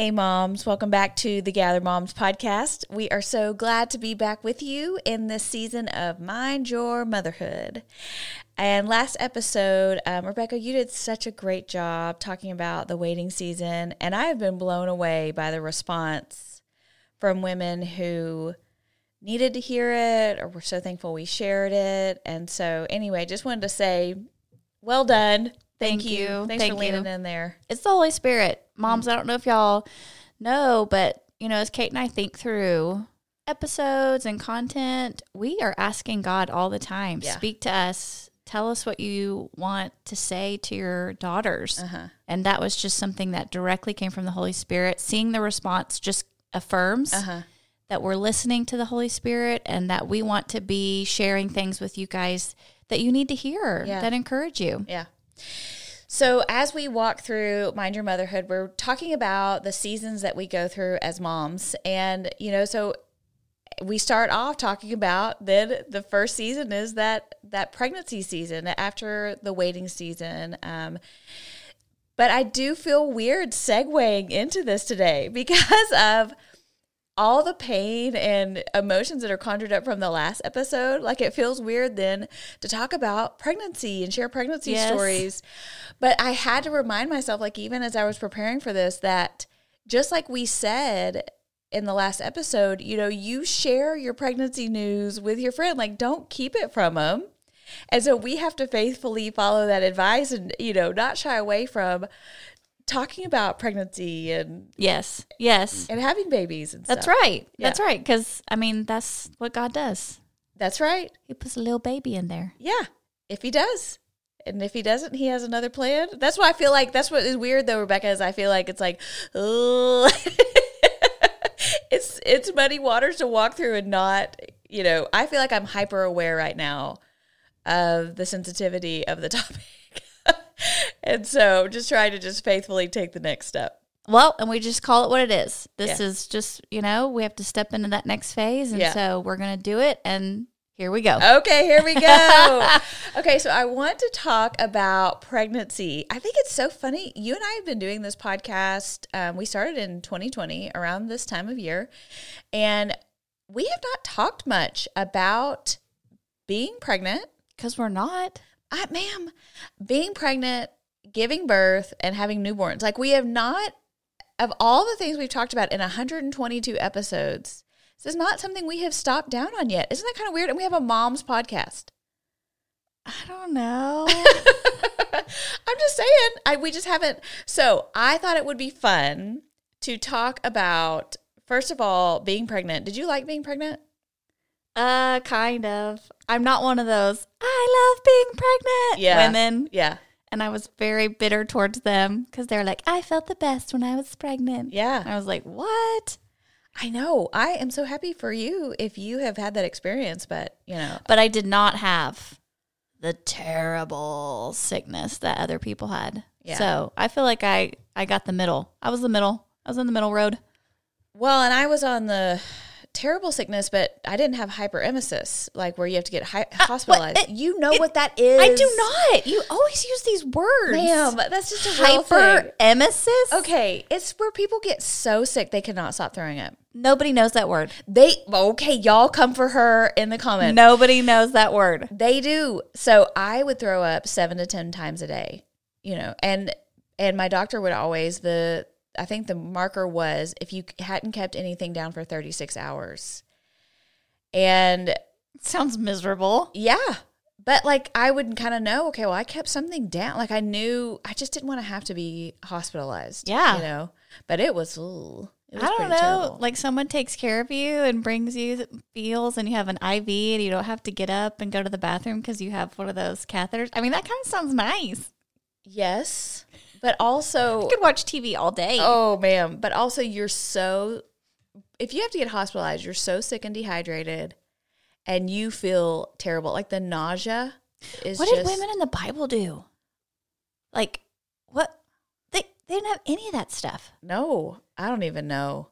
Hey, moms, welcome back to the Gather Moms podcast. We are so glad to be back with you in this season of Mind Your Motherhood. And last episode, um, Rebecca, you did such a great job talking about the waiting season. And I have been blown away by the response from women who needed to hear it or were so thankful we shared it. And so, anyway, just wanted to say, well done. Thank, Thank you. you. Thanks Thank for leaning in there. It's the Holy Spirit. Moms, I don't know if y'all know, but you know, as Kate and I think through episodes and content, we are asking God all the time, Yeah. speak to us, tell us what you want to say to your daughters. Uh-huh. And that was just something that directly came from the Holy Spirit. Seeing the response just affirms Uh-huh. that we're listening to the Holy Spirit and that we want to be sharing things with you guys that you need to hear Yeah. that encourage you. Yeah. So, as we walk through Mind Your Motherhood, we're talking about the seasons that we go through as moms. And, you know, so we start off talking about then the first season is that that pregnancy season after the waiting season. Um, but I do feel weird segueing into this today because of all the pain and emotions that are conjured up from the last episode. Like it feels weird then to talk about pregnancy and share pregnancy Yes. stories. But I had to remind myself, like, even as I was preparing for this, that just like we said in the last episode, you know, you share your pregnancy news with your friend. Like, don't keep it from them. And so we have to faithfully follow that advice and, you know, not shy away from talking about pregnancy and, Yes. Yes. and having babies and That's stuff. right. Yeah. That's right. Because, I mean, that's what God does. That's right. He puts a little baby in there. Yeah. If he does. And if he doesn't, he has another plan. That's why I feel like that's what is weird though, Rebecca, is I feel like it's like, oh it's it's muddy waters to walk through and not, you know, I feel like I'm hyper aware right now of the sensitivity of the topic. and so just trying to just faithfully take the next step. Well, and we just call it what it is. This Yeah. is just, you know, we have to step into that next phase. And Yeah. so we're going to do it. And here we go. Okay, here we go. okay, so I want to talk about pregnancy. I think it's so funny. You and I have been doing this podcast. Um, we started in 2020 around this time of year, and we have not talked much about being pregnant. Because we're not. Uh, ma'am, being pregnant, giving birth, and having newborns. Like we have not, of all the things we've talked about in 122 episodes, this is not something we have stopped down on yet. Isn't that kind of weird? And we have a mom's podcast. I don't know. I'm just saying, I we just haven't. So I thought it would be fun to talk about first of all being pregnant. Did you like being pregnant? Uh, kind of. I'm not one of those, I love being pregnant Yeah. women. Yeah, And I was very bitter towards them because they're like, I felt the best when I was pregnant. And yeah. I was like, what? I know. I am so happy for you if you have had that experience. But you know, But I did not have the terrible sickness that other people had. Yeah. So I feel like I, I got the middle. I was the middle. I was in the middle road. well, and I was on the terrible sickness, but I didn't have hyperemesis, like where you have to get hi- uh, hospitalized. it- you know it- what that is? I do not. You always use these words. ma'am. That's just a. Hyperemesis? Okay, it's where people get so sick they cannot stop throwing up. Nobody knows that word. They okay, y'all come for her in the comments. Nobody knows that word. They do. So I would throw up seven to ten times a day, you know, and and my doctor would always the I think the marker was if you hadn't kept anything down for thirty six hours, and Sounds miserable. yeah, but like I would kind of know, okay, well, I kept something down. Like I knew I just didn't want to have to be hospitalized. Yeah. You know, but it was, ooh, it was I don't know. terrible. Like someone takes care of you and brings you feels, and you have an IV, and you don't have to get up and go to the bathroom because you have one of those catheters. I mean, that kind of sounds nice. yes, but also, You could watch TV all day. oh man, but also you're so, if you have to get hospitalized, you're so sick and dehydrated and you feel terrible. Like the nausea is what just, did women in the Bible do? Like, what? They they didn't have any of that stuff. No, I don't even know.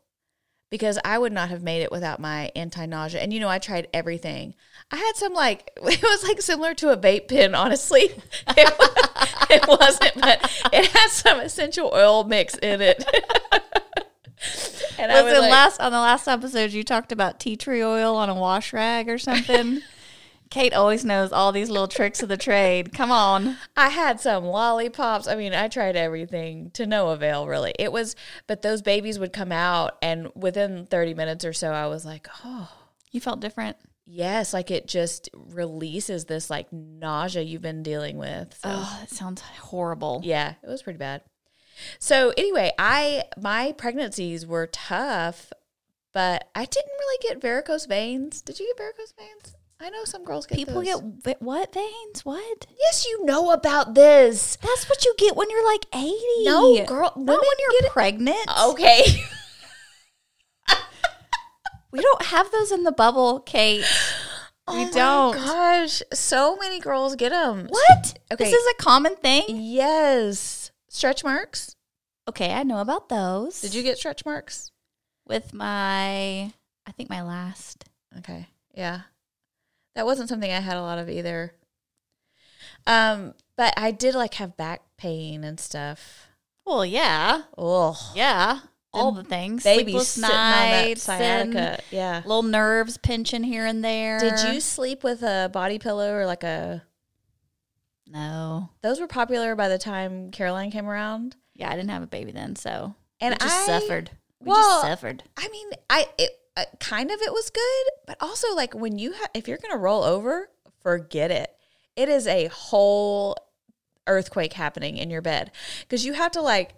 Because I would not have made it without my anti nausea. And you know, I tried everything. I had some like, it was like similar to a vape pen, honestly. It, wa- it wasn't, but it had some essential oil mix in it. and I Was was like, last on the last episode you talked about tea tree oil on a wash rag or something? Kate always knows all these little tricks of the trade. Come on. I had some lollipops. I mean, I tried everything to no avail, really. It was, but those babies would come out, and within 30 minutes or so, I was like, oh, You felt different. Yes, like it just releases this like nausea you've been dealing with. So, Oh, that sounds horrible. yeah, it was pretty bad. So anyway, I my pregnancies were tough, but I didn't really get varicose veins. Did you get varicose veins? I know some girls get People those. get what veins? What? Yes, you know about this. That's what you get when you're like 80. No, girl, Not when you're get it- pregnant. Okay. We don't have those in the bubble, Kate. oh We don't. My gosh, so many girls get them. What? Okay. This is a common thing? Yes. Stretch marks. Okay, I know about those. Did you get stretch marks? With my, I think my last. Okay. Yeah. That wasn't something I had a lot of either. Um, but I did like have back pain and stuff. Well, yeah. Oh, Yeah. All the things. baby Sleepless sitting on that nights sciatica. Yeah. little nerves pinching here and there. Did you sleep with a body pillow or like a? No. Those were popular by the time Caroline came around, Yeah, I didn't have a baby then, so and I suffered. We well, just suffered. I mean, I it uh, kind of it was good, but also like when you ha- if you're gonna roll over, forget it. It is a whole earthquake happening in your bed because you have to like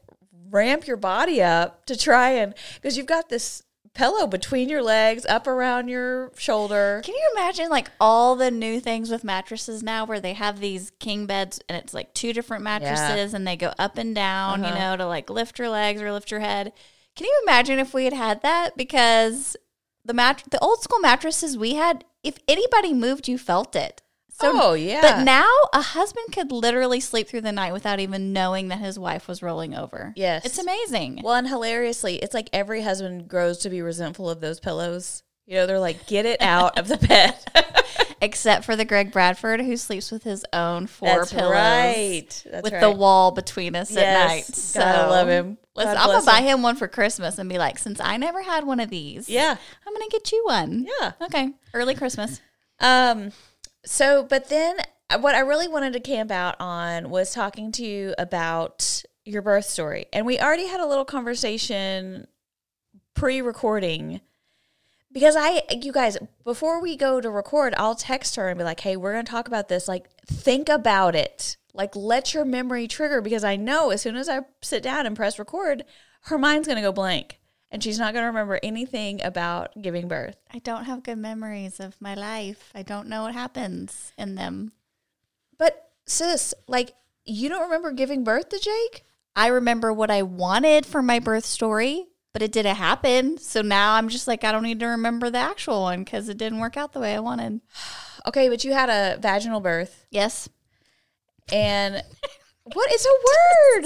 ramp your body up to try and because you've got this pillow between your legs, up around your shoulder. Can you imagine like all the new things with mattresses now where they have these king beds and it's like two different mattresses and they go up and down, Uh-huh. you know, to like lift your legs or lift your head. Can you imagine if we had had that? Because the mat- the old school mattresses we had, if anybody moved, you felt it. So, oh yeah, but now a husband could literally sleep through the night without even knowing that his wife was rolling over. Yes. It's amazing. Well, and hilariously, it's like every husband grows to be resentful of those pillows. You know, they're like, get it out of the bed. Except for the Greg Bradford who sleeps with his own four That's pillows. right. That's with right. the wall between us at night. So Gotta love him. Listen, I'm gonna buy him. one for Christmas and be like, since I never had one of these, Yeah. I'm gonna get you one. Yeah. Okay. Early Christmas. Um, so, but then what I really wanted to camp out on was talking to you about your birth story. And we already had a little conversation pre recording because I, you guys, before we go to record, I'll text her and be like, hey, we're going to talk about this. Like, think about it. Like, let your memory trigger because I know as soon as I sit down and press record, her mind's going to go blank and she's not going to remember anything about giving birth. I don't have good memories of my life. I don't know what happens in them. But sis, like you don't remember giving birth to Jake? I remember what I wanted for my birth story, but it didn't happen. So now I'm just like, I don't need to remember the actual one because it didn't work out the way I wanted. Okay, but you had a vaginal birth, Yes. and what is a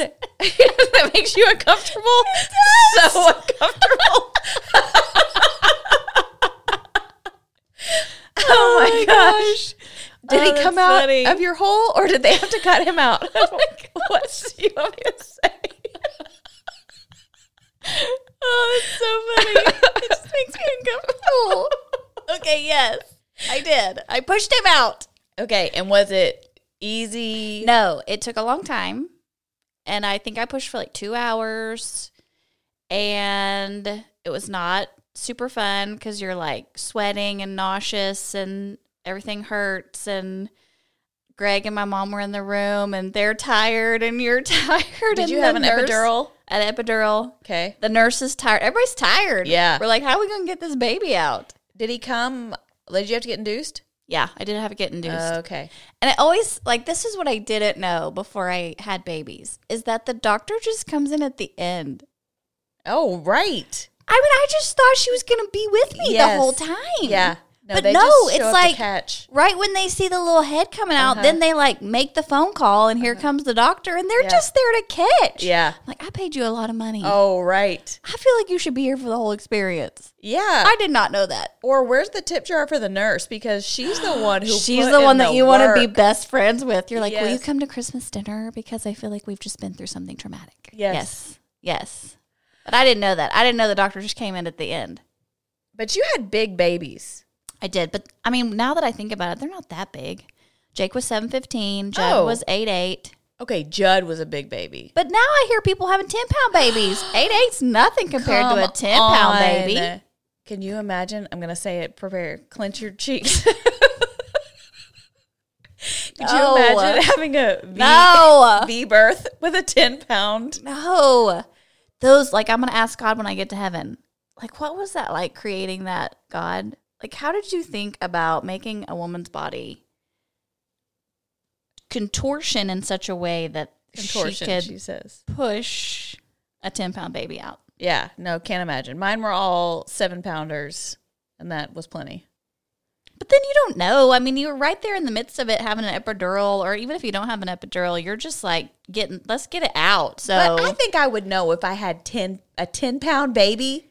word that makes you uncomfortable? So uncomfortable. Oh, oh my gosh! Did Oh, he come out funny. of your hole, or did they have to cut him out? Oh what do you want me to say? Oh, it's so funny. it just makes me uncomfortable. okay, yes, I did. I pushed him out. Okay, and was it easy? No, it took a long time. And I think I pushed for like two hours. And it was not super fun because you're like sweating and nauseous and everything hurts. And Greg and my mom were in the room, and they're tired, and you're tired. Did and you have an nurse- epidural? An epidural. Okay. The nurse is tired. Everybody's tired. Yeah. We're like, how are we going to get this baby out? Did he come? Did you have to get induced? Yeah, I did have to get induced. Oh, okay. And I always like this is what I didn't know before I had babies is that the doctor just comes in at the end. Oh, right. I mean, I just thought she was going to be with me Yes. the whole time. Yeah. No, But no, it's like- catch. Right when they see the little head coming out, Uh-huh. then they like make the phone call and here comes the doctor and they're Yeah. just there to catch. Yeah. Like I paid you a lot of money. Oh, right. I feel like you should be here for the whole experience. Yeah. I did not know that. or where's the tip jar for the nurse? Because she's the one who She's the one that you want to be best friends with. You're like, will you come to Christmas dinner? Because I feel like we've just been through something traumatic. Yes. Yes. Yes. But I didn't know that. I didn't know the doctor just came in at the end. But you had big babies. I did. But I mean, now that I think about it, they're not that big. Jake was 7'15, Judd Oh. was 8'8. Okay, Judd was a big baby. But now I hear people having 10 pound babies. 8'8's nothing compared to a Come 10 pound on. baby. Can you imagine? I'm going to say it. Prepare. Clench your cheeks. Could you imagine having a V, No. V birth with a 10 pound? No. Those, like, I'm going to ask God when I get to heaven. Like, what was that like creating that, God? Like, how did you think about making a woman's body contortion in such a way that Contortion, she could she says. push a 10 pound baby out? Yeah, no, can't imagine. Mine were all seven pounders, and that was plenty. But then you don't know. I mean, you were right there in the midst of it having an epidural, or even if you don't have an epidural, you're just like getting, let's get it out. So, But I think I would know if I had 10 a 10 pound baby.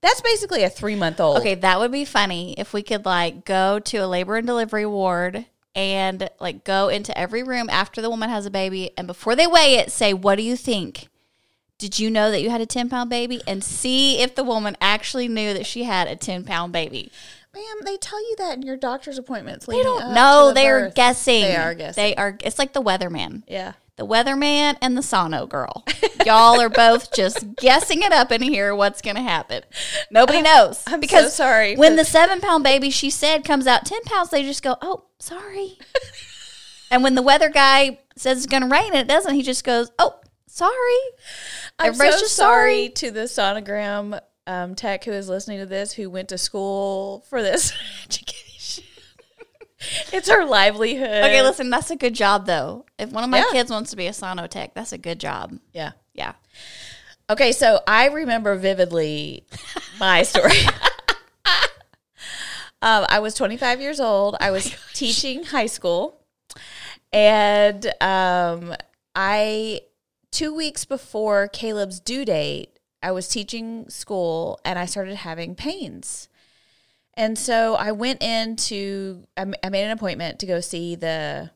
That's basically a three month old. Okay, that would be funny if we could like go to a labor and delivery ward and like go into every room after the woman has a baby and before they weigh it, say, What do you think? Did you know that you had a 10 pound baby? And see if the woman actually knew that she had a 10 pound baby. Ma'am, they tell you that in your doctor's appointments. They don't know. the They're birth. guessing. They are guessing. They are. It's like the weatherman. Yeah. The weatherman and the sono girl. Y'all are both just guessing it up in here what's going to happen. Nobody knows. I'm so because sorry, When the seven pound baby she said comes out 10 pounds, they just go, oh, sorry. and when the weather guy says it's going to rain and it doesn't, he just goes, oh, sorry. I'm Everybody's so sorry sorry. to the sonogram um, tech who is listening to this, who went to school for this education. it's her livelihood. Okay, listen, that's a good job though. If one of my Yeah. kids wants to be a sonotech, that's a good job. Yeah. Yeah. Okay, so I remember vividly my story. um, I was 25 years old. I was teaching high school, and um, I two weeks before Caleb's due date, I was teaching school, and I started having pains. And so I went in to I made an appointment to go see the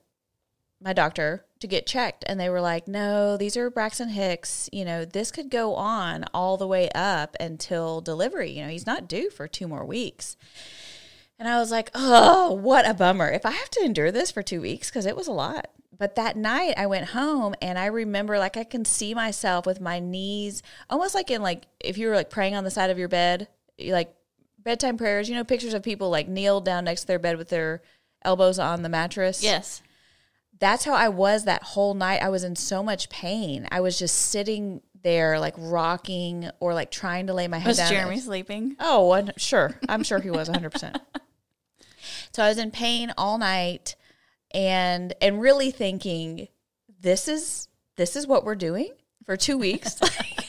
my doctor to get checked. And they were like no these are braxton hicks. You know this could go on all the way up until delivery. You know he's not due for two more weeks. And i was like oh what a bummer. If i have to endure this for two weeks because it was a lot. But that night i went home and i remember like i can see myself with my knees almost like in like if you were like praying on the side of your bed you like bedtime prayers you know pictures of people like kneeled down next to their bed with their elbows on the mattress Yes. that's how I was that whole night. I was in so much pain. I was just sitting there, like rocking or like trying to lay my head down. Was down. Jeremy sleeping? Oh, one- sure. I'm sure he was 100%. so I was in pain all night and and really thinking this is this is what we're doing for 2 weeks.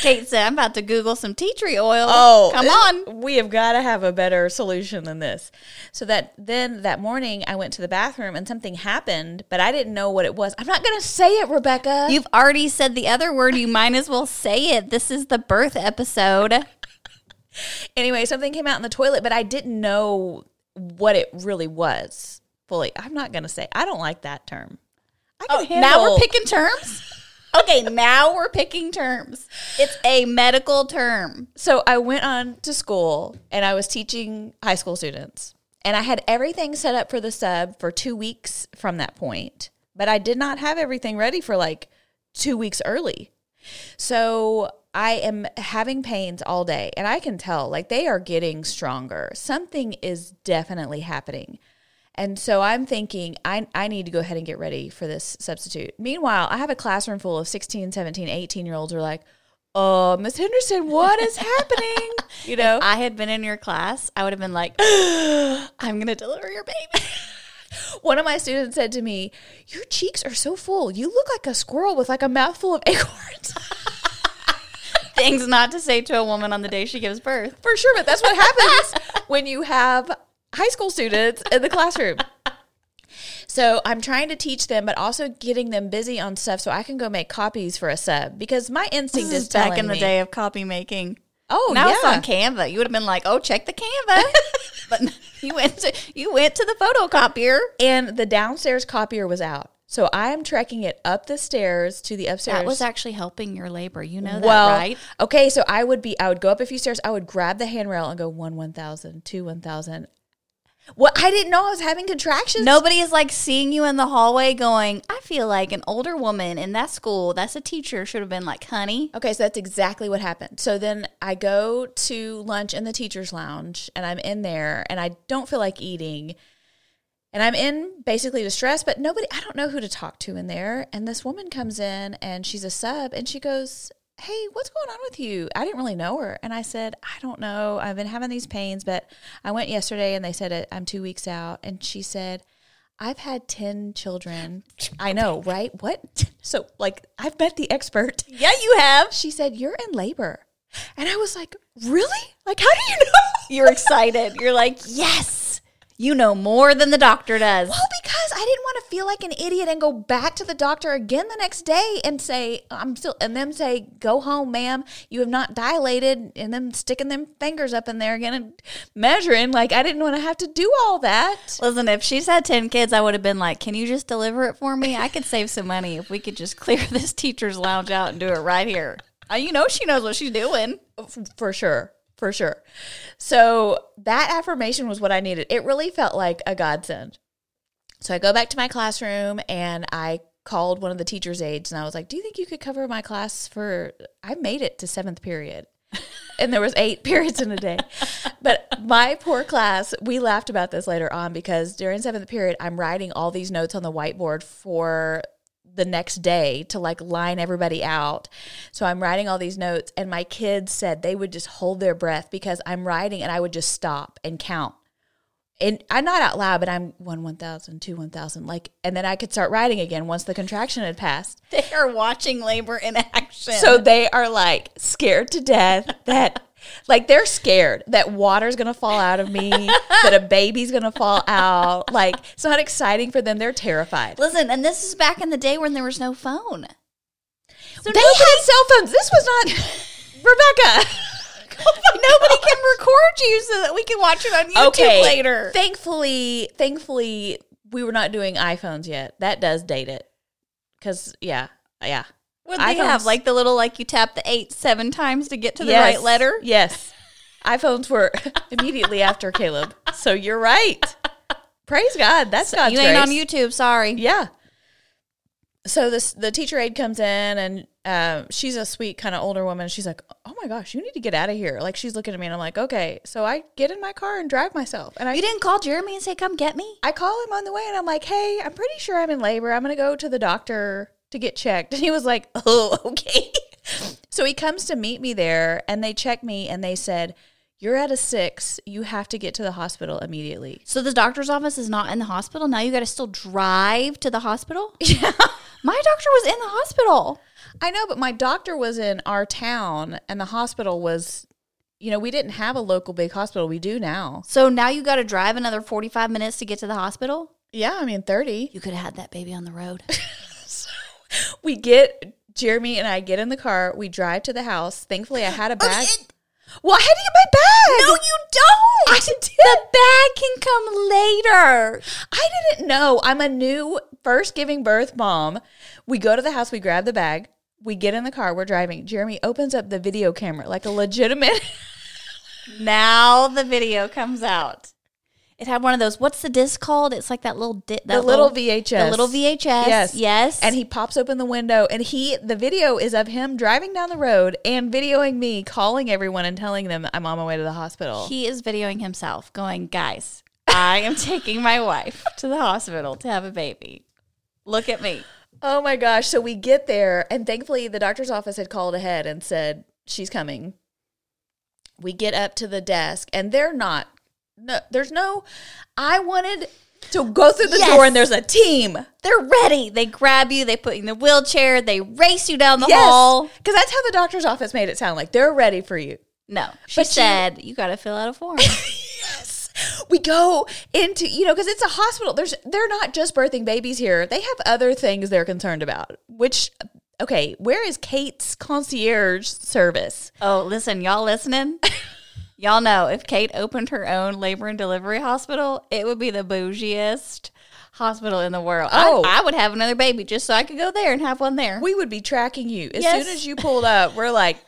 Kate said, I'm about to Google some tea tree oil. Oh, come on. We have got to have a better solution than this. So that then that morning I went to the bathroom and something happened, but I didn't know what it was. I'm not going to say it, Rebecca. You've already said the other word. You might as well say it. This is the birth episode. anyway, something came out in the toilet, but I didn't know what it really was fully. I'm not going to say. I don't like that term. I can handle, Oh, Now we're picking terms? Okay, now we're picking terms. It's a medical term. So I went on to school and I was teaching high school students. And I had everything set up for the sub for 2 weeks from that point, but I did not have everything ready for like 2 weeks early. So I am having pains all day and I can tell like they are getting stronger. Something is definitely happening. And so I'm thinking, I, I need to go ahead and get ready for this substitute. Meanwhile, I have a classroom full of 16, 17, 18 year olds who are like, oh, Miss Henderson, what is happening? You know? I had been in your class, I would have been like, I'm going to deliver your baby. One of my students said to me, Your cheeks are so full. You look like a squirrel with like a mouthful of acorns. Things not to say to a woman on the day she gives birth. For sure, but that's what happens when you have high school students in the classroom. So I'm trying to teach them, but also getting them busy on stuff so I can go make copies for a sub because my instinct This is is back in the me- day of copy making. Oh, now yeah. it's on Canva. You would have been like, "Oh, check the Canva," but you went to you went to the photocopier. and the downstairs copier was out. So I am trekking it up the stairs to the upstairs. That was actually helping your labor. You know well, that, right? Okay, so I would be I would go up a few stairs, I would grab the handrail and go one one thousand, two one thousand. What I didn't know I was having contractions. Nobody is like seeing you in the hallway going, I feel like an older woman in that school, that's a teacher, should have been like, honey. Okay, so that's exactly what happened. So then I go to lunch in the teacher's lounge and I'm in there and I don't feel like eating. And I'm in basically distress, but nobody, I don't know who to talk to in there. And this woman comes in and she's a sub and she goes, Hey, what's going on with you? I didn't really know her. And I said, I don't know. I've been having these pains, but I went yesterday and they said uh, I'm two weeks out. And she said, I've had 10 children. I know, right? What? So, like, I've met the expert. Yeah, you have. She said, You're in labor. And I was like, Really? Like, how do you know? You're excited. You're like, yes, you know more than the doctor does. Well, I didn't want to feel like an idiot and go back to the doctor again the next day and say, I'm still, and them say, Go home, ma'am. You have not dilated. And then sticking them fingers up in there again and measuring. Like, I didn't want to have to do all that. Listen, if she's had 10 kids, I would have been like, can you just deliver it for me? I could save some money if we could just clear this teacher's lounge out and do it right here. Uh, you know, she knows what she's doing. For sure. For sure. So that affirmation was what I needed. It really felt like a godsend. So I go back to my classroom and I called one of the teacher's aides and I was like, "Do you think you could cover my class for I made it to 7th period." and there was 8 periods in a day. But my poor class, we laughed about this later on because during 7th period I'm writing all these notes on the whiteboard for the next day to like line everybody out. So I'm writing all these notes, and my kids said they would just hold their breath because I'm writing and I would just stop and count. And I'm not out loud, but I'm one, 1,000, two, 1,000. Like, and then I could start writing again once the contraction had passed. They are watching labor in action. So they are like scared to death that, like, they're scared that water's gonna fall out of me, that a baby's gonna fall out. Like, it's not exciting for them. They're terrified. listen, and this is back in the day when there was no phone. So they had cell phones. This was not Rebecca. nobody can record you so that we can watch it on YouTube later. Thankfully, thankfully, we were not doing iPhones yet. That does date it. Cause yeah, yeah. Would they have like the little like you tap the eight seven times to get to the Yes, right letter? Yes. iPhones were immediately after Caleb. So you're right. Praise God. That's God's you ain't on. YouTube, sorry. Yeah. So this the teacher aide comes in and um, she's a sweet kind of older woman. She's like, "Oh my gosh, you need to get out of here!" Like she's looking at me and I'm like, "Okay." So I get in my car and drive myself, and I You didn't call Jeremy and say, "Come get me." I call him on the way and I'm like, hey, I'm pretty sure I'm in labor. I'm going to go to the doctor to get checked. And he was like, oh, okay. so he comes to meet me there and they check me and they said, you're at a six. You have to get to the hospital immediately. So the doctor's office is not in the hospital. Now you got to still drive to the hospital. Yeah, my doctor was in the hospital. I know, but my doctor was in our town and the hospital was, you know, we didn't have a local big hospital. We do now. So now you got to drive another forty five minutes to get to the hospital. Yeah, I mean, 30. You could have had that baby on the road. so We get, Jeremy and I get in the car. We drive to the house. Thankfully, I had a oh, bag. Well, I had to get my bag. no, you don't. I did. The bag can come later. I didn't know. I'm a new first giving birth mom. We go to the house, we grab the bag, we get in the car, we're driving. Jeremy opens up the video camera like a legitimate. Now the video comes out. It had one of those. What's the disc called? It's like that little di- that the little VHS. The little VHS. Yes. Yes. And he pops open the window and he the video is of him driving down the road and videoing me calling everyone and telling them I'm on my way to the hospital. he is videoing himself, going, guys. I am taking my wife to the hospital to have a baby. Look at me. Oh my gosh. So we get there, and thankfully, the doctor's office had called ahead and said, She's coming. We get up to the desk, and they're not, no, there's no, I wanted to go through the Yes. door, and there's a team. They're ready. They grab you, they put you in the wheelchair, they race you down the hall. Because that's how the doctor's office made it sound like. They're ready for you. No. She But said, you, got to fill out a form. Yes. We go into, you know, because it's a hospital. There's they're not just birthing babies here. They have other things they're concerned about. Which okay, where is Kate's concierge service? oh, listen, y'all listening? y'all know if Kate opened her own labor and delivery hospital, it would be the bougiest hospital in the world. I- Oh. I, would have another baby just so I could go there and have one there. We would be tracking you. As Yes. soon as you pulled up, we're like,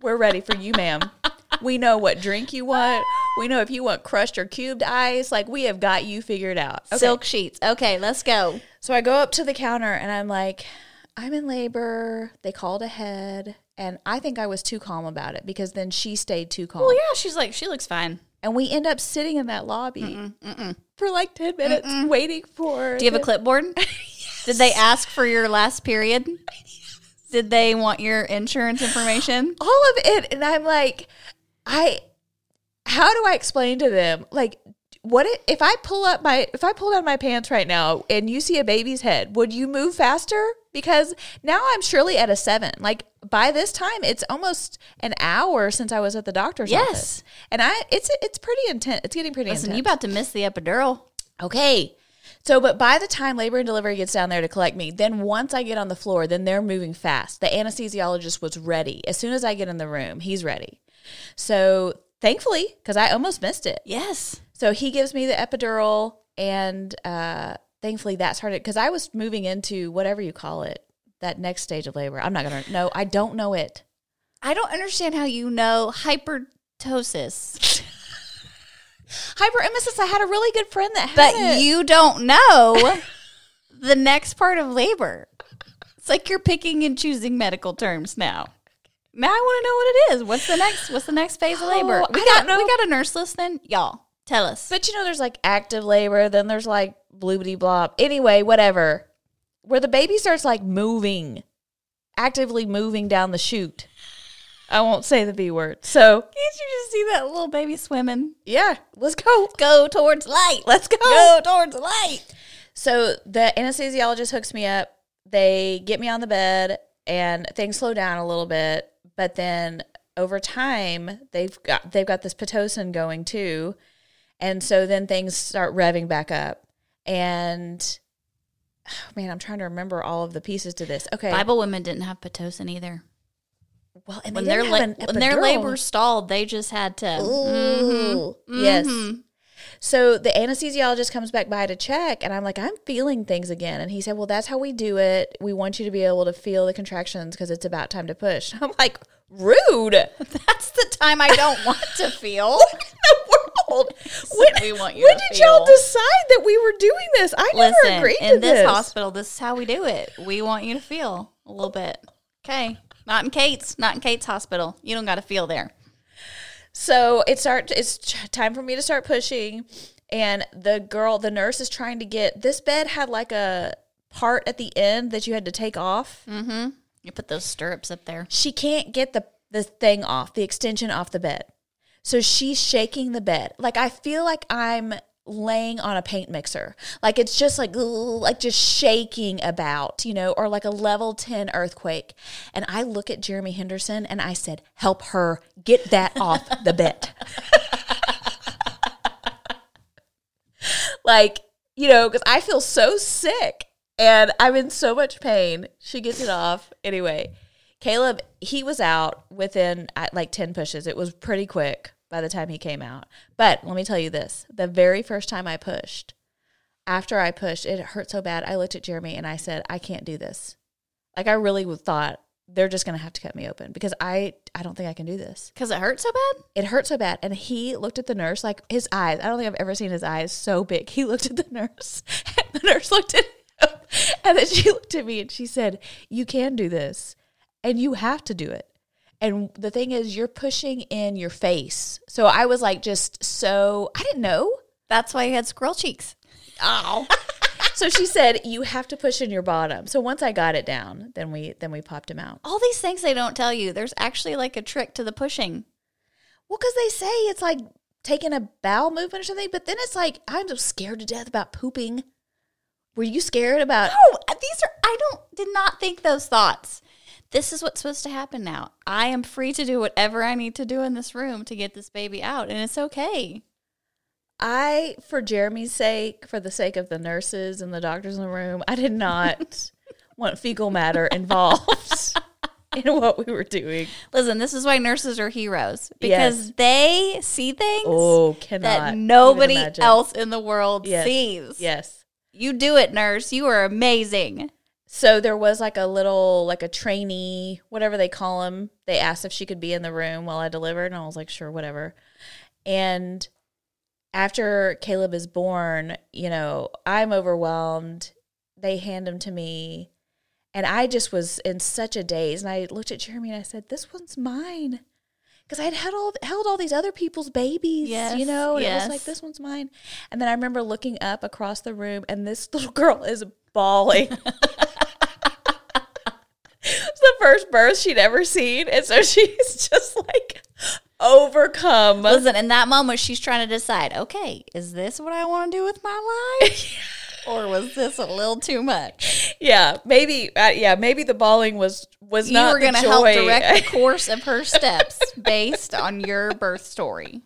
we're ready for you, ma'am. We know what drink you want. We know if you want crushed or cubed ice. Like we have got you figured out. Okay. Silk sheets. Okay, let's go. So I go up to the counter and I'm like, I'm in labor. They called ahead. And I think I was too calm about it because then she stayed too calm. Well, yeah, she's like, she looks fine. And we end up sitting in that lobby for like 10 minutes waiting for. Do you have a clipboard? Did they ask for your last period? Did they want your insurance information? all of it? And I'm like, I, how do I explain to them? Like, what if I pull up my, if I pull down my pants right now and you see a baby's head, would you move faster? Because now I'm surely at a seven. Like by this time, it's almost an hour since I was at the doctor's Yes. office. And I, it's, it's pretty intense. It's getting pretty Listen, intense. you about to miss the epidural. Okay. So, but by the time labor and delivery gets down there to collect me, then once I get on the floor, then they're moving fast. The anesthesiologist was ready. As soon as I get in the room, he's ready. So, thankfully, because I almost missed it. Yes. So, he gives me the epidural, and uh, thankfully that started because I was moving into whatever you call it, that next stage of labor. I'm not going to, no, I don't know it. I don't understand how you know hypertosis, Hyperemesis, I had a really good friend that had but it. you don't know the next part of labor. It's like you're picking and choosing medical terms now. Now I want to know what it is. What's the next? What's the next phase of labor? Oh, we I got know. we got a nurse listening, y'all. Tell us. But you know, there's like active labor, then there's like bloobity blob. Anyway, whatever. Where the baby starts like moving, actively moving down the chute. I won't say the B word. So, Can't you just see that little baby swimming? yeah, let's go. Go towards light. Let's go. Go towards light. So, the anesthesiologist hooks me up. They get me on the bed and things slow down a little bit, but then over time, they've got they've got this pitocin going too. And so then things start revving back up. And oh, man, I'm trying to remember all of the pieces to this. Okay. Bible women didn't have pitocin either. well, and When they their didn't la- when their labor stalled, they just had to. Ooh. Mhm. Yes. Mhm. So the anesthesiologist comes back by to check, and I'm like, I'm feeling things again. And he said, Well, that's how we do it. We want you to be able to feel the contractions because it's about time to push. I'm like, Rude. That's the time I don't want to feel. The? When, we want you when did y'all decide that we were doing this? I never Listen, agreed in to this, this. hospital, this is how we do it. We want you to feel a little bit. Okay. Not in Kate's, not in Kate's hospital. You don't got to feel there. So it start. It's time for me to start pushing, and the girl, the nurse, is trying to get this bed had like a part at the end that you had to take off. Mm-hmm. You put those stirrups up there. She can't get the the thing off, the extension off the bed. So she's shaking the bed. Like I feel like I'm laying on a paint mixer. Like it's just like like just shaking about, you know, or like a level 10 earthquake. And I look at Jeremy Henderson and I said, "Help her get that off the bed." like, you know, cuz I feel so sick and I'm in so much pain. She gets it off. Anyway, Caleb, he was out within uh, like 10 pushes. It was pretty quick by the time he came out. But let me tell you this the very first time I pushed, after I pushed, it hurt so bad. I looked at Jeremy and I said, I can't do this. Like, I really thought they're just going to have to cut me open because I, I don't think I can do this. Because it hurt so bad? It hurt so bad. And he looked at the nurse, like his eyes. I don't think I've ever seen his eyes so big. He looked at the nurse, and the nurse looked at him. And then she looked at me and she said, You can do this, and you have to do it. And the thing is, you're pushing in your face. So I was like, just so, I didn't know. That's why he had squirrel cheeks. Oh. so she said you have to push in your bottom. So once I got it down, then we then we popped him out. All these things they don't tell you. There's actually like a trick to the pushing. Well, because they say it's like taking a bowel movement or something, but then it's like I'm so scared to death about pooping. Were you scared about? No, uh, these are I don't did not think those thoughts. This is what's supposed to happen now. I am free to do whatever I need to do in this room to get this baby out, and it's okay. I, for Jeremy's sake, for the sake of the nurses and the doctors in the room, I did not want fecal matter involved in what we were doing. Listen, this is why nurses are heroes because Yes. they see things Oh, that nobody else in the world Yes. sees. Yes. You do it, nurse. You are amazing. So there was like a little, like a trainee, whatever they call him. They asked if she could be in the room while I delivered, and I was like, sure, whatever. And after Caleb is born, you know, I'm overwhelmed. They hand him to me, and I just was in such a daze. And I looked at Jeremy and I said, "This one's mine." Because I'd held all, held all these other people's babies, Yes, you know, and it was like this one's mine. And then I remember looking up across the room, and this little girl is bawling. the first birth she'd ever seen, and so she's just like overcome. Listen, in that moment, she's trying to decide okay, is this what I want to do with my life? or was this a little too much? Yeah, maybe. Uh, yeah, maybe the bawling was was You not. were going to help direct the course of her steps based on your birth story.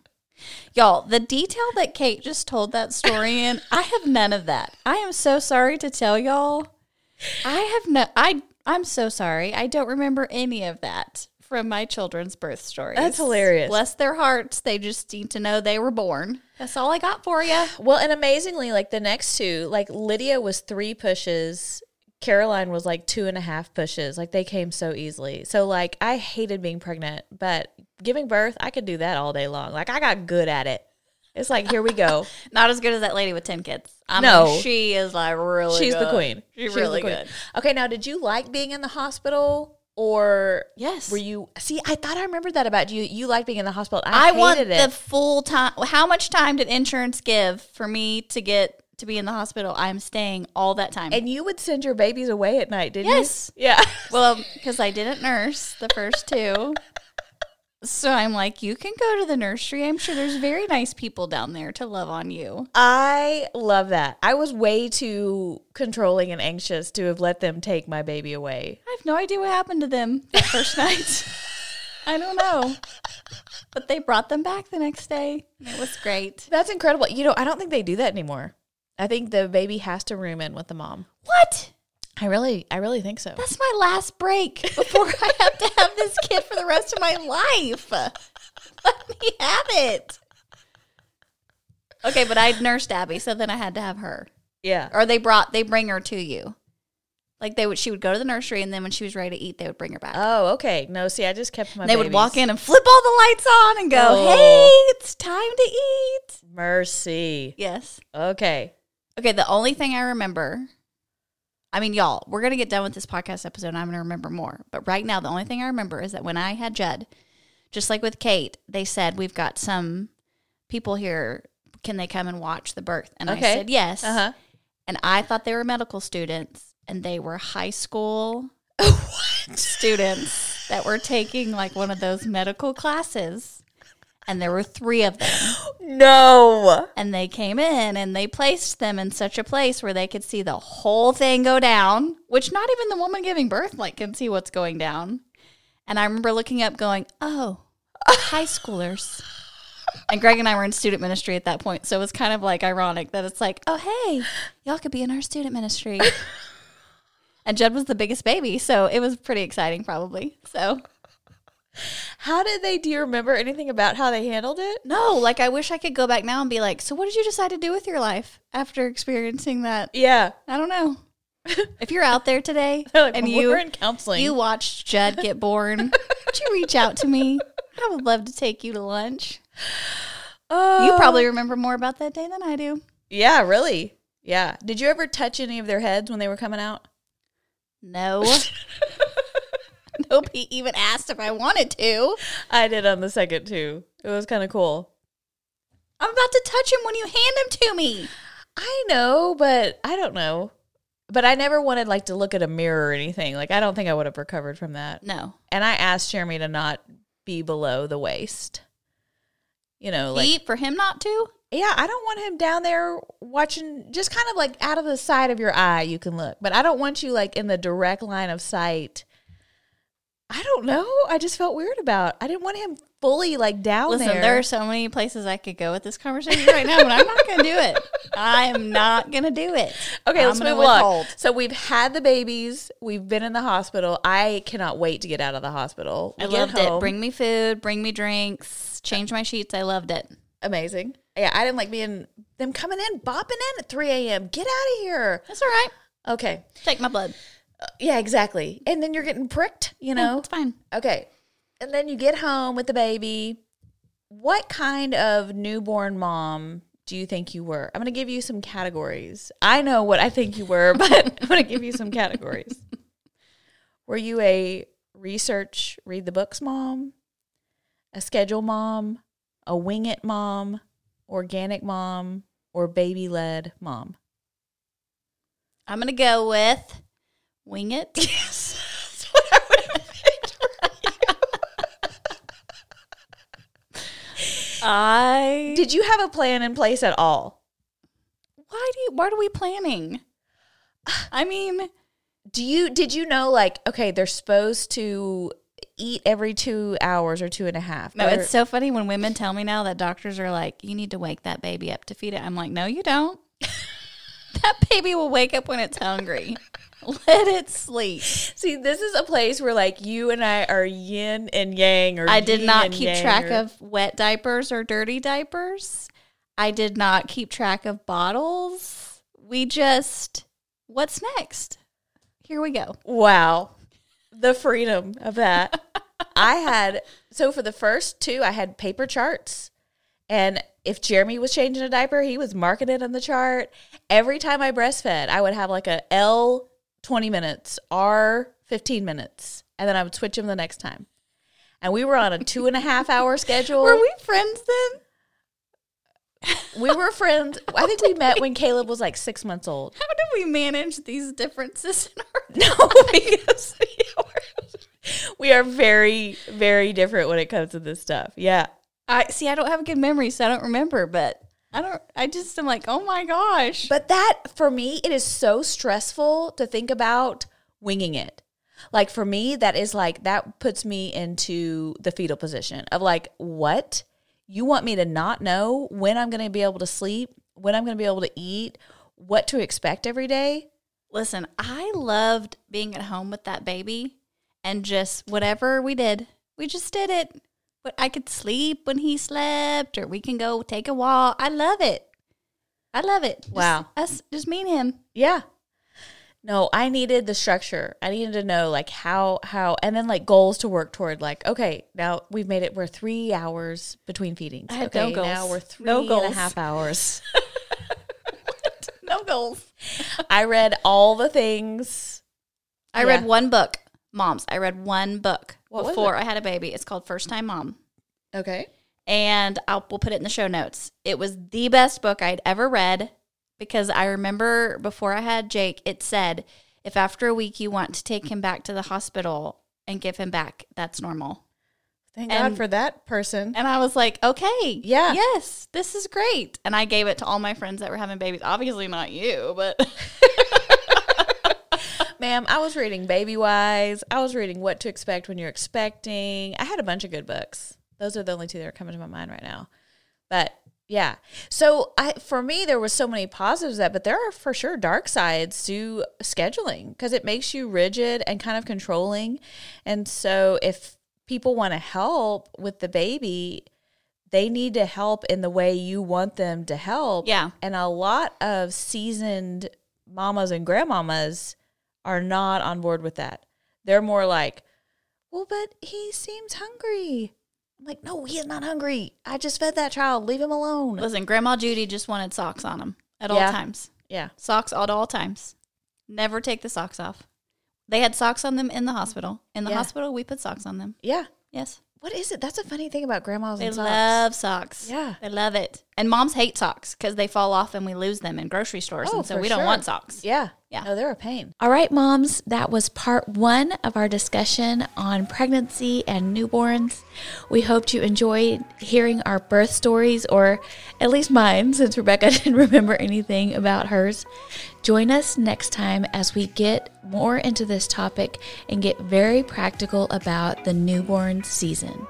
Y'all, the detail that Kate just told that story in, I have none of that. I am so sorry to tell y'all. I have no I I'm so sorry. I don't remember any of that from my children's birth stories. That's hilarious. Bless their hearts. They just need to know they were born. That's all I got for you. Well, and amazingly, like the next two, like Lydia was three pushes. Caroline was like two and a half pushes. Like they came so easily. So like I hated being pregnant, but giving birth, I could do that all day long. Like I got good at it. It's like here we go. Not as good as that lady with 10 kids. I No. mean, she is like really She's the queen. She's, She's really queen. good. Okay, now did you like being in the hospital or Yes. were you see I thought I remembered that about you. You liked being in the hospital. I, I hated want it. the full time. How much time did insurance give for me to get to be in the hospital? I'm staying all that time. and you would send your babies away at night, didn't Yes. you? Yes. Yeah. well, because I didn't nurse the first two. So I'm like, you can go to the nursery. I'm sure there's very nice people down there to love on you. I love that. I was way too controlling and anxious to have let them take my baby away. I have no idea what happened to them that first night. I don't know. But they brought them back the next day. It was great. That's incredible. You know, I don't think they do that anymore. I think the baby has to room in with the mom. What? I really, I really think so. That's my last break before I have to have this kid for the rest of my life. Let me have it. Okay, but I nursed Abby, so then I had to have her. Yeah. Or they brought they bring her to you. Like they would she would go to the nursery and then when she was ready to eat, they would bring her back. Oh, okay. No, see, I just kept my. they would walk in and flip all the lights on and go, Oh. Hey, it's time to eat. Mercy. Yes. Okay. Okay, the only thing I remember, I mean, y'all, we're going to get done with this podcast episode and I'm going to remember more. But right now, the only thing I remember is that when I had Judd, just like with Kate, they said, We've got some people here. Can they come and watch the birth? And I said, Yes. Uh huh. And I thought they were medical students and they were high school students that were taking like one of those medical classes. And there were three of them. No. And they came in and they placed them in such a place where they could see the whole thing go down, which not even the woman giving birth like can see what's going down. And I remember looking up going, "Oh, high schoolers." And Greg and I were in student ministry at that point, so it was kind of like ironic that it's like, "Oh, hey, y'all could be in our student ministry." and Judd was the biggest baby, so it was pretty exciting probably. So, How did they? Do you remember anything about how they handled it? no, like I wish I could go back now and be like, "So what did you decide to do with your life after experiencing that Yeah. I don't know. if you're out there today like, and you were in counseling. you watched Judd get born, would you reach out to me? I would love to take you to lunch. oh. You probably remember more about that day than I do. Yeah. Really. Yeah. Did you ever touch any of their heads when they were coming out? No. Nobody even asked if I wanted to. I did on the second too. It was kind of cool. I'm about to touch him when you hand him to me. I know, but I don't know. But I never wanted like to look at a mirror or anything. Like I don't think I would have recovered from that. No. And I asked Jeremy to not be below the waist. You know, like He, for him not to? yeah, I don't want him down there watching just kind of like out of the side of your eye you can look. But I don't want you like in the direct line of sight. I don't know. I just felt weird about. I didn't want him fully like down Listen, there. there are so many places I could go with this conversation right now, but I'm not going to do it. I am not going to do it. Okay, I'm let's move on. So we've had the babies. We've been in the hospital. I cannot wait to get out of the hospital. I We get loved it. home. Bring me food, bring me drinks, change my sheets. I loved it. amazing. Yeah, I didn't like being them coming in, bopping in at three a.m. Get out of here. That's all right. Okay. Take my blood. Yeah, exactly. And then you're getting pricked. You No, know. it's fine. Okay. And then you get home with the baby. What kind of newborn mom do you think you were? I'm going to give you some categories. I know what I think you were, but I'm going to give you some categories. Were you a research, read the books mom, a schedule mom, a wing it mom, organic mom, or baby led mom? I'm going to go with wing it. Yes. That's what I would have picked I. Did you have a plan in place at all? Why do you, what are we planning? I mean, Do you did you know like okay they're supposed to eat every two hours or two and a half? no, Or- it's so funny when women tell me now that doctors are like, you need to wake that baby up to feed it. I'm like, no, you don't. that baby will wake up when it's hungry. Let it sleep. see this is a place where like you and I are yin and yang or I did not keep track or- of wet diapers or dirty diapers. I did not keep track of bottles. We just, what's next? Here we go. wow the freedom of that. I had so for the first two I had paper charts and if Jeremy was changing a diaper, he was marking it on the chart. Every time I breastfed, I would have like a L 20 minutes, R 15 minutes, and then I would switch him the next time. And we were on a two and a half hour schedule. Were we friends then? We were friends. I think we met when Caleb was like six months old. How do we manage these differences in our No, because we are very, very different when it comes to this stuff. Yeah. I see. I don't have a good memory, so I don't remember. But I don't. I just am like, oh my gosh. But that, for me, it is so stressful to think about winging it. Like for me, that is like, that puts me into the fetal position of like, what? You want me to not know when I'm going to be able to sleep, when I'm going to be able to eat, what to expect every day? Listen, I loved being at home with that baby, and just whatever we did, we just did it. But I could sleep when he slept, or we can go take a walk. I love it. I love it. Just Wow. us, just me and him. Yeah. No, I needed the structure. I needed to know like how how and then like goals to work toward. Like, okay, now we've made it. We're three hours between feedings. I had no okay, now goals. we're three No and a goals. half hours. No goals. I read all the things. I Yeah. read one book, Moms. I read one book What before I had a baby. It's called First Time Mom. Okay. and I'll we'll put it in the show notes. It was the best book I'd ever read because I remember before I had Jake, it said if after a week you want to take him back to the hospital and give him back, that's normal. Thank And- God for that person. And I was like, okay, Yeah. yes, this is great. And I gave it to all my friends that were having babies. Obviously not you, but Ma'am, I was reading Baby Wise. I was reading What to Expect When You're Expecting. I had a bunch of good books. Those are the only two that are coming to my mind right now. But yeah. So I for me there was so many positives that but there are for sure dark sides to scheduling because it makes you rigid and kind of controlling. And so if people want to help with the baby, they need to help in the way you want them to help. Yeah. And a lot of seasoned mamas and grandmamas are not on board with that. They're more like, well, but he seems hungry. I'm like, no, he is not hungry. I just fed that child. Leave him alone. listen, Grandma Judy just wanted socks on him at all times. Yeah. Socks at all times. Never take the socks off. They had socks on them in the hospital. In the Yeah. hospital, we put socks on them. Yeah. Yes. What is it? That's a funny thing about grandmas They and socks. love socks. Yeah. They love it. And moms hate socks because they fall off and we lose them in grocery stores. Oh, and so for we don't sure. want socks. Yeah. Yeah. No, they're a pain. All right, moms, that was part one of our discussion on pregnancy and newborns. We hoped you enjoyed hearing our birth stories, or at least mine, since Rebecca didn't remember anything about hers. Join us next time as we get more into this topic and get very practical about the newborn season.